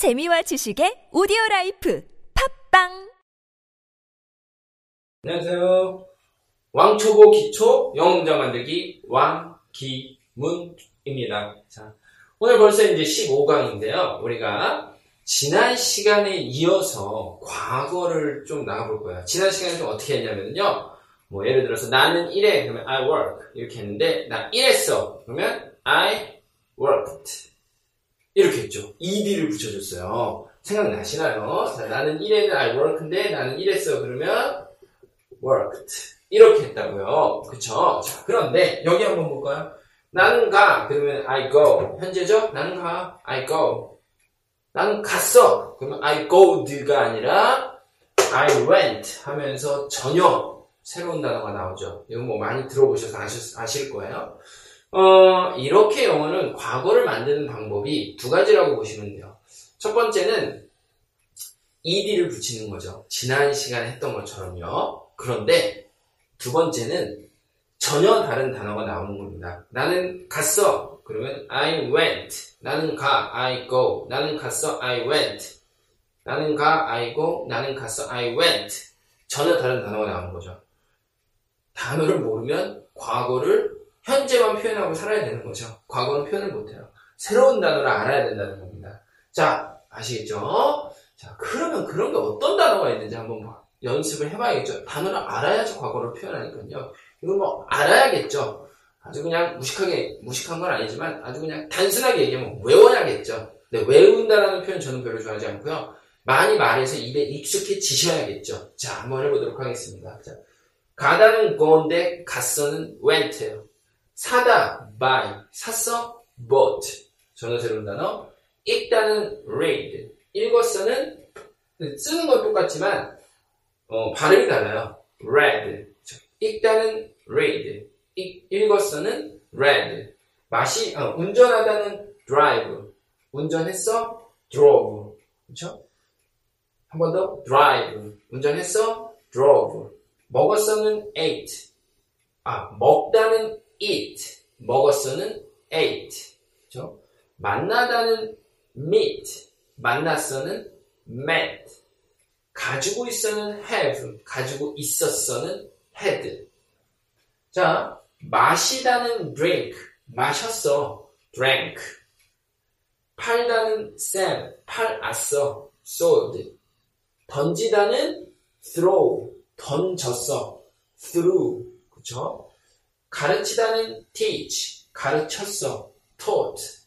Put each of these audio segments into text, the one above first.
재미와 지식의 오디오 라이프 팟빵 안녕하세요. 왕초보 기초 영어 문장 만들기 왕기문입니다. 자, 오늘 벌써 이제 15강인데요. 우리가 지난 시간에 이어서 과거를 좀 나가볼 거예요. 지난 시간에 좀 어떻게 했냐면요. 뭐 예를 들어서 나는 일해 그러면 I work 이렇게 했는데 나 일했어 그러면 I worked 이렇게 했죠. ed를 붙여줬어요. 생각나시나요? 자, 나는 일에는 I work인데 나는 일했어 그러면 worked 이렇게 했다고요. 그쵸? 자, 그런데 여기 한번 볼까요? 나는 가 그러면 I go 현재죠? 나는 가 I go 나는 갔어 그러면 I goed가 아니라 I went 하면서 전혀 새로운 단어가 나오죠. 이거 뭐 많이 들어보셔서 아실, 아실 거예요. 어, 이렇게 영어는 과거를 만드는 방법이 두 가지라고 보시면 돼요. 첫 번째는 ed를 붙이는 거죠. 지난 시간에 했던 것처럼요. 그런데 두 번째는 전혀 다른 단어가 나오는 겁니다. 나는 갔어. 그러면 I went. 나는 가. I go. 나는 갔어. I went. 나는 가. I go. 나는 갔어. I went. 전혀 다른 단어가 나오는 거죠. 단어를 모르면 과거를 현재만 표현하고 살아야 되는 거죠. 과거는 표현을 못해요. 새로운 단어를 알아야 된다는 겁니다. 자, 아시겠죠? 자, 그러면 그런 게 어떤 단어가 있는지 한번 봐. 연습을 해봐야겠죠. 단어를 알아야지 과거를 표현하니까요. 이건 뭐 알아야겠죠. 아주 그냥 무식하게 무식한 건 아니지만 아주 그냥 단순하게 얘기하면 외워야겠죠. 근데 외운다라는 표현 저는 별로 좋아하지 않고요. 많이 말해서 입에 익숙해지셔야겠죠. 자, 한번 해보도록 하겠습니다. 자, 가다는 go인데 갔어는 went예요. 사다 buy 샀어 bought. 전어 새로운 단어. 읽다는 read. 읽었어는 쓰는 건 똑같지만 어, 발음이 달라요. read. 읽다는 read. 읽, 읽었어는 read. 마시 어, 운전하다는 drive. 운전했어 drove. 그렇죠? 한 번 더. drive. 운전했어 drove. 먹었어는 ate. 아 먹다는 eat. 먹었어는 ate. 그렇죠? 만나다는 meet. 만났어는 met. 가지고 있어는 have. 가지고 있었어는 had. 자 마시다는 drink. 마셨어. drank. 팔다는 sell. 팔았어. sold. 던지다는 throw. 던졌어. threw. 그쵸? 가르치다는 teach 가르쳤어 taught.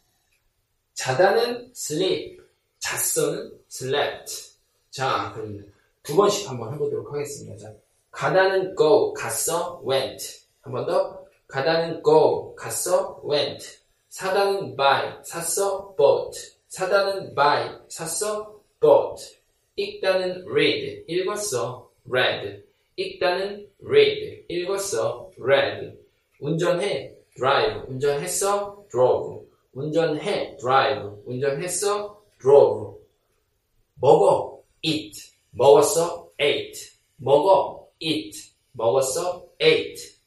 자다는 sleep 잤어는 slept. 자 그럼 두 번씩 한번 해보도록 하겠습니다. 자, 가다는 go 갔어 went. 한 번 더. 가다는 go 갔어 went. 사다는 buy 샀어 bought. 사다는 buy 샀어 bought. 읽다는 read 읽었어 read. 읽다는 read 읽었어 read 운전해 drive 운전했어 drove 운전해 drive 운전했어 drove 먹어 eat 먹었어 ate 먹어 eat 먹었어 ate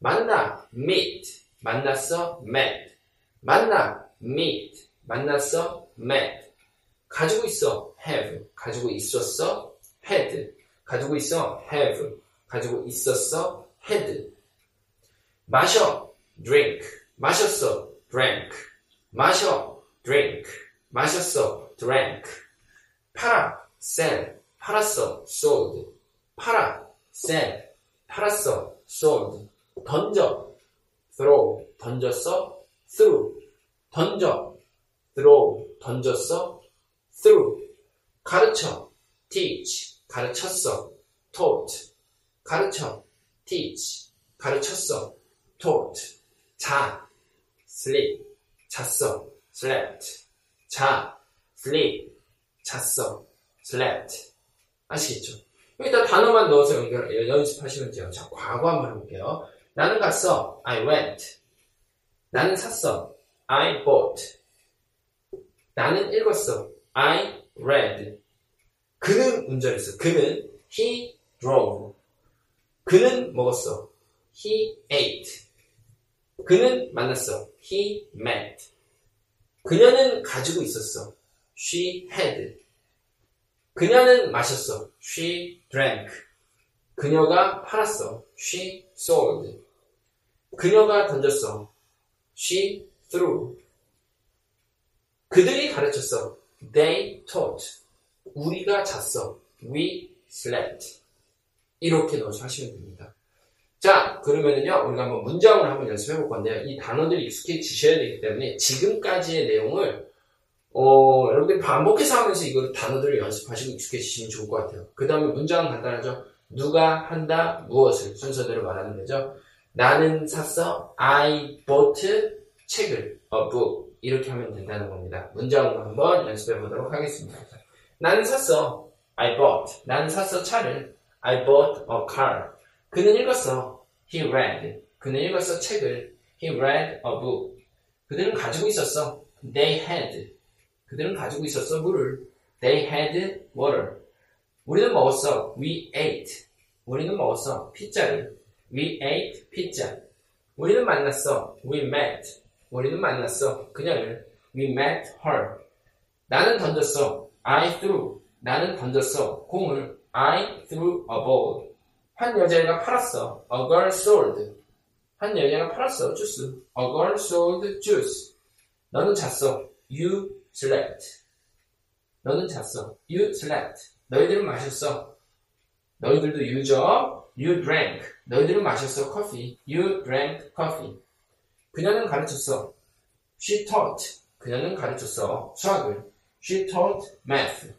만나 meet 만났어 met 만나 meet 만났어 met 가지고 있어 have 가지고 있었어 had 가지고 있어 have 가지고 있었어 had 마셔 drink 마셨어 drank 마셔 drink 마셨어 drank 팔아 sell 팔았어 sold 팔아 sell 팔았어 sold 던져 throw 던졌어 threw 던져 throw 던졌어 threw 가르쳐 teach 가르쳤어 taught 가르쳐 teach 가르쳤어 taught 자 sleep 잤어 slept 자 sleep 잤어 slept 아시겠죠? 여기다 단어만 넣어서 연결, 연습하시면 돼요. 자, 과거 한번 해볼게요. 나는 갔어. I went. 나는 샀어. I bought. 나는 읽었어. I read. 그는 운전했어. 그는 he drove. 그는 먹었어. he ate. 그는 만났어. he met. 그녀는 가지고 있었어. She had. 그녀는 마셨어. She drank. 그녀가 팔았어. She sold. 그녀가 던졌어. She threw. 그들이 가르쳤어. They taught. 우리가 잤어. We slept. 이렇게 넣어서 하시면 됩니다. 자, 그러면은요, 우리가 한번 문장을 한번 연습해 볼 건데요. 이 단어들이 익숙해지셔야 되기 때문에 지금까지의 내용을, 어, 여러분들이 반복해서 하면서 이거 단어들을 연습하시고 익숙해지시면 좋을 것 같아요. 그 다음에 문장은 간단하죠. 누가 한다, 무엇을 순서대로 말하는 거죠. 나는 샀어, I bought 책을, a book. 이렇게 하면 된다는 겁니다. 문장으로 한번 연습해 보도록 하겠습니다. 나는 샀어, I bought. 나는 샀어, 차를. I bought a car. 그는 읽었어. He read. 그는 읽었어 책을. He read a book. 그들은 가지고 있었어. They had. 그들은 가지고 있었어 물을. They had water. 우리는 먹었어. We ate. 우리는 먹었어. 피자를. We ate pizza. 우리는 만났어. We met. 우리는 만났어. 그녀를. We met her. 나는 던졌어. I threw. 나는 던졌어. 공을. I threw a ball. 한 여자애가 팔았어. A girl sold. 한 여자가 팔았어. 주스. A girl sold juice. 너는 잤어. You slept. 너는 잤어. You slept. 너희들은 마셨어. 너희들도 유죠. You drank. 너희들은 마셨어. 커피. You drank coffee. 그녀는 가르쳤어. She taught. 그녀는 가르쳤어. 수학을. She taught math.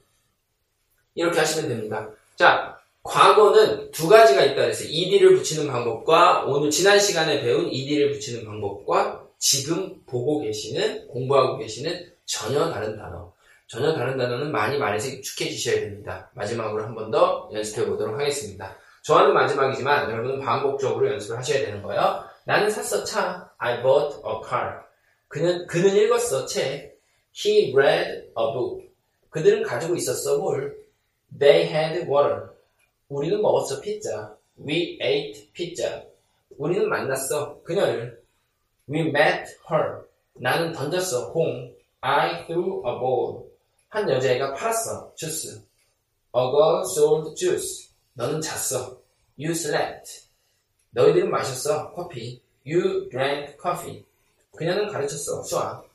이렇게 하시면 됩니다. 자, 과거는 두 가지가 있다 그래서 ed를 붙이는 방법과 오늘 지난 시간에 배운 ed를 붙이는 방법과 지금 보고 계시는 공부하고 계시는 전혀 다른 단어. 전혀 다른 단어는 많이 말해서 익숙해지셔야 됩니다. 마지막으로 한 번 더 연습해 보도록 하겠습니다. 저하는 마지막이지만 여러분은 반복적으로 연습을 하셔야 되는 거예요. 나는 샀어 차. I bought a car. 그는 그는 읽었어 책. He read a book. 그들은 가지고 있었어 뭘. They had water. 우리는 먹었어 피자. We ate pizza. 우리는 만났어 그녀를. We met her. 나는 던졌어 공. I threw a ball. 한 여자애가 팔았어 주스. A girl sold juice. 너는 잤어. You slept. 너희들은 마셨어 커피. You drank coffee. 그녀는 가르쳤어 수학.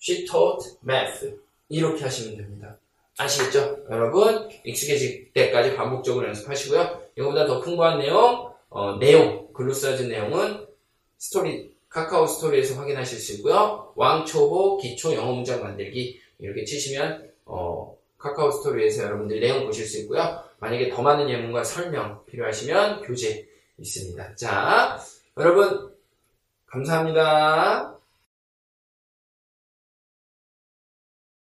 She taught math. 이렇게 하시면 됩니다. 아시겠죠? 여러분 익숙해질 때까지 반복적으로 연습하시고요. 이거보다 더 풍부한 내용, 어, 내용, 글로 써진 내용은 스토리, 카카오 스토리에서 확인하실 수 있고요. 왕초보 기초 영어 문장 만들기 이렇게 치시면 어, 카카오 스토리에서 여러분들 내용 보실 수 있고요. 만약에 더 많은 예문과 설명 필요하시면 교재 있습니다. 자, 여러분 감사합니다.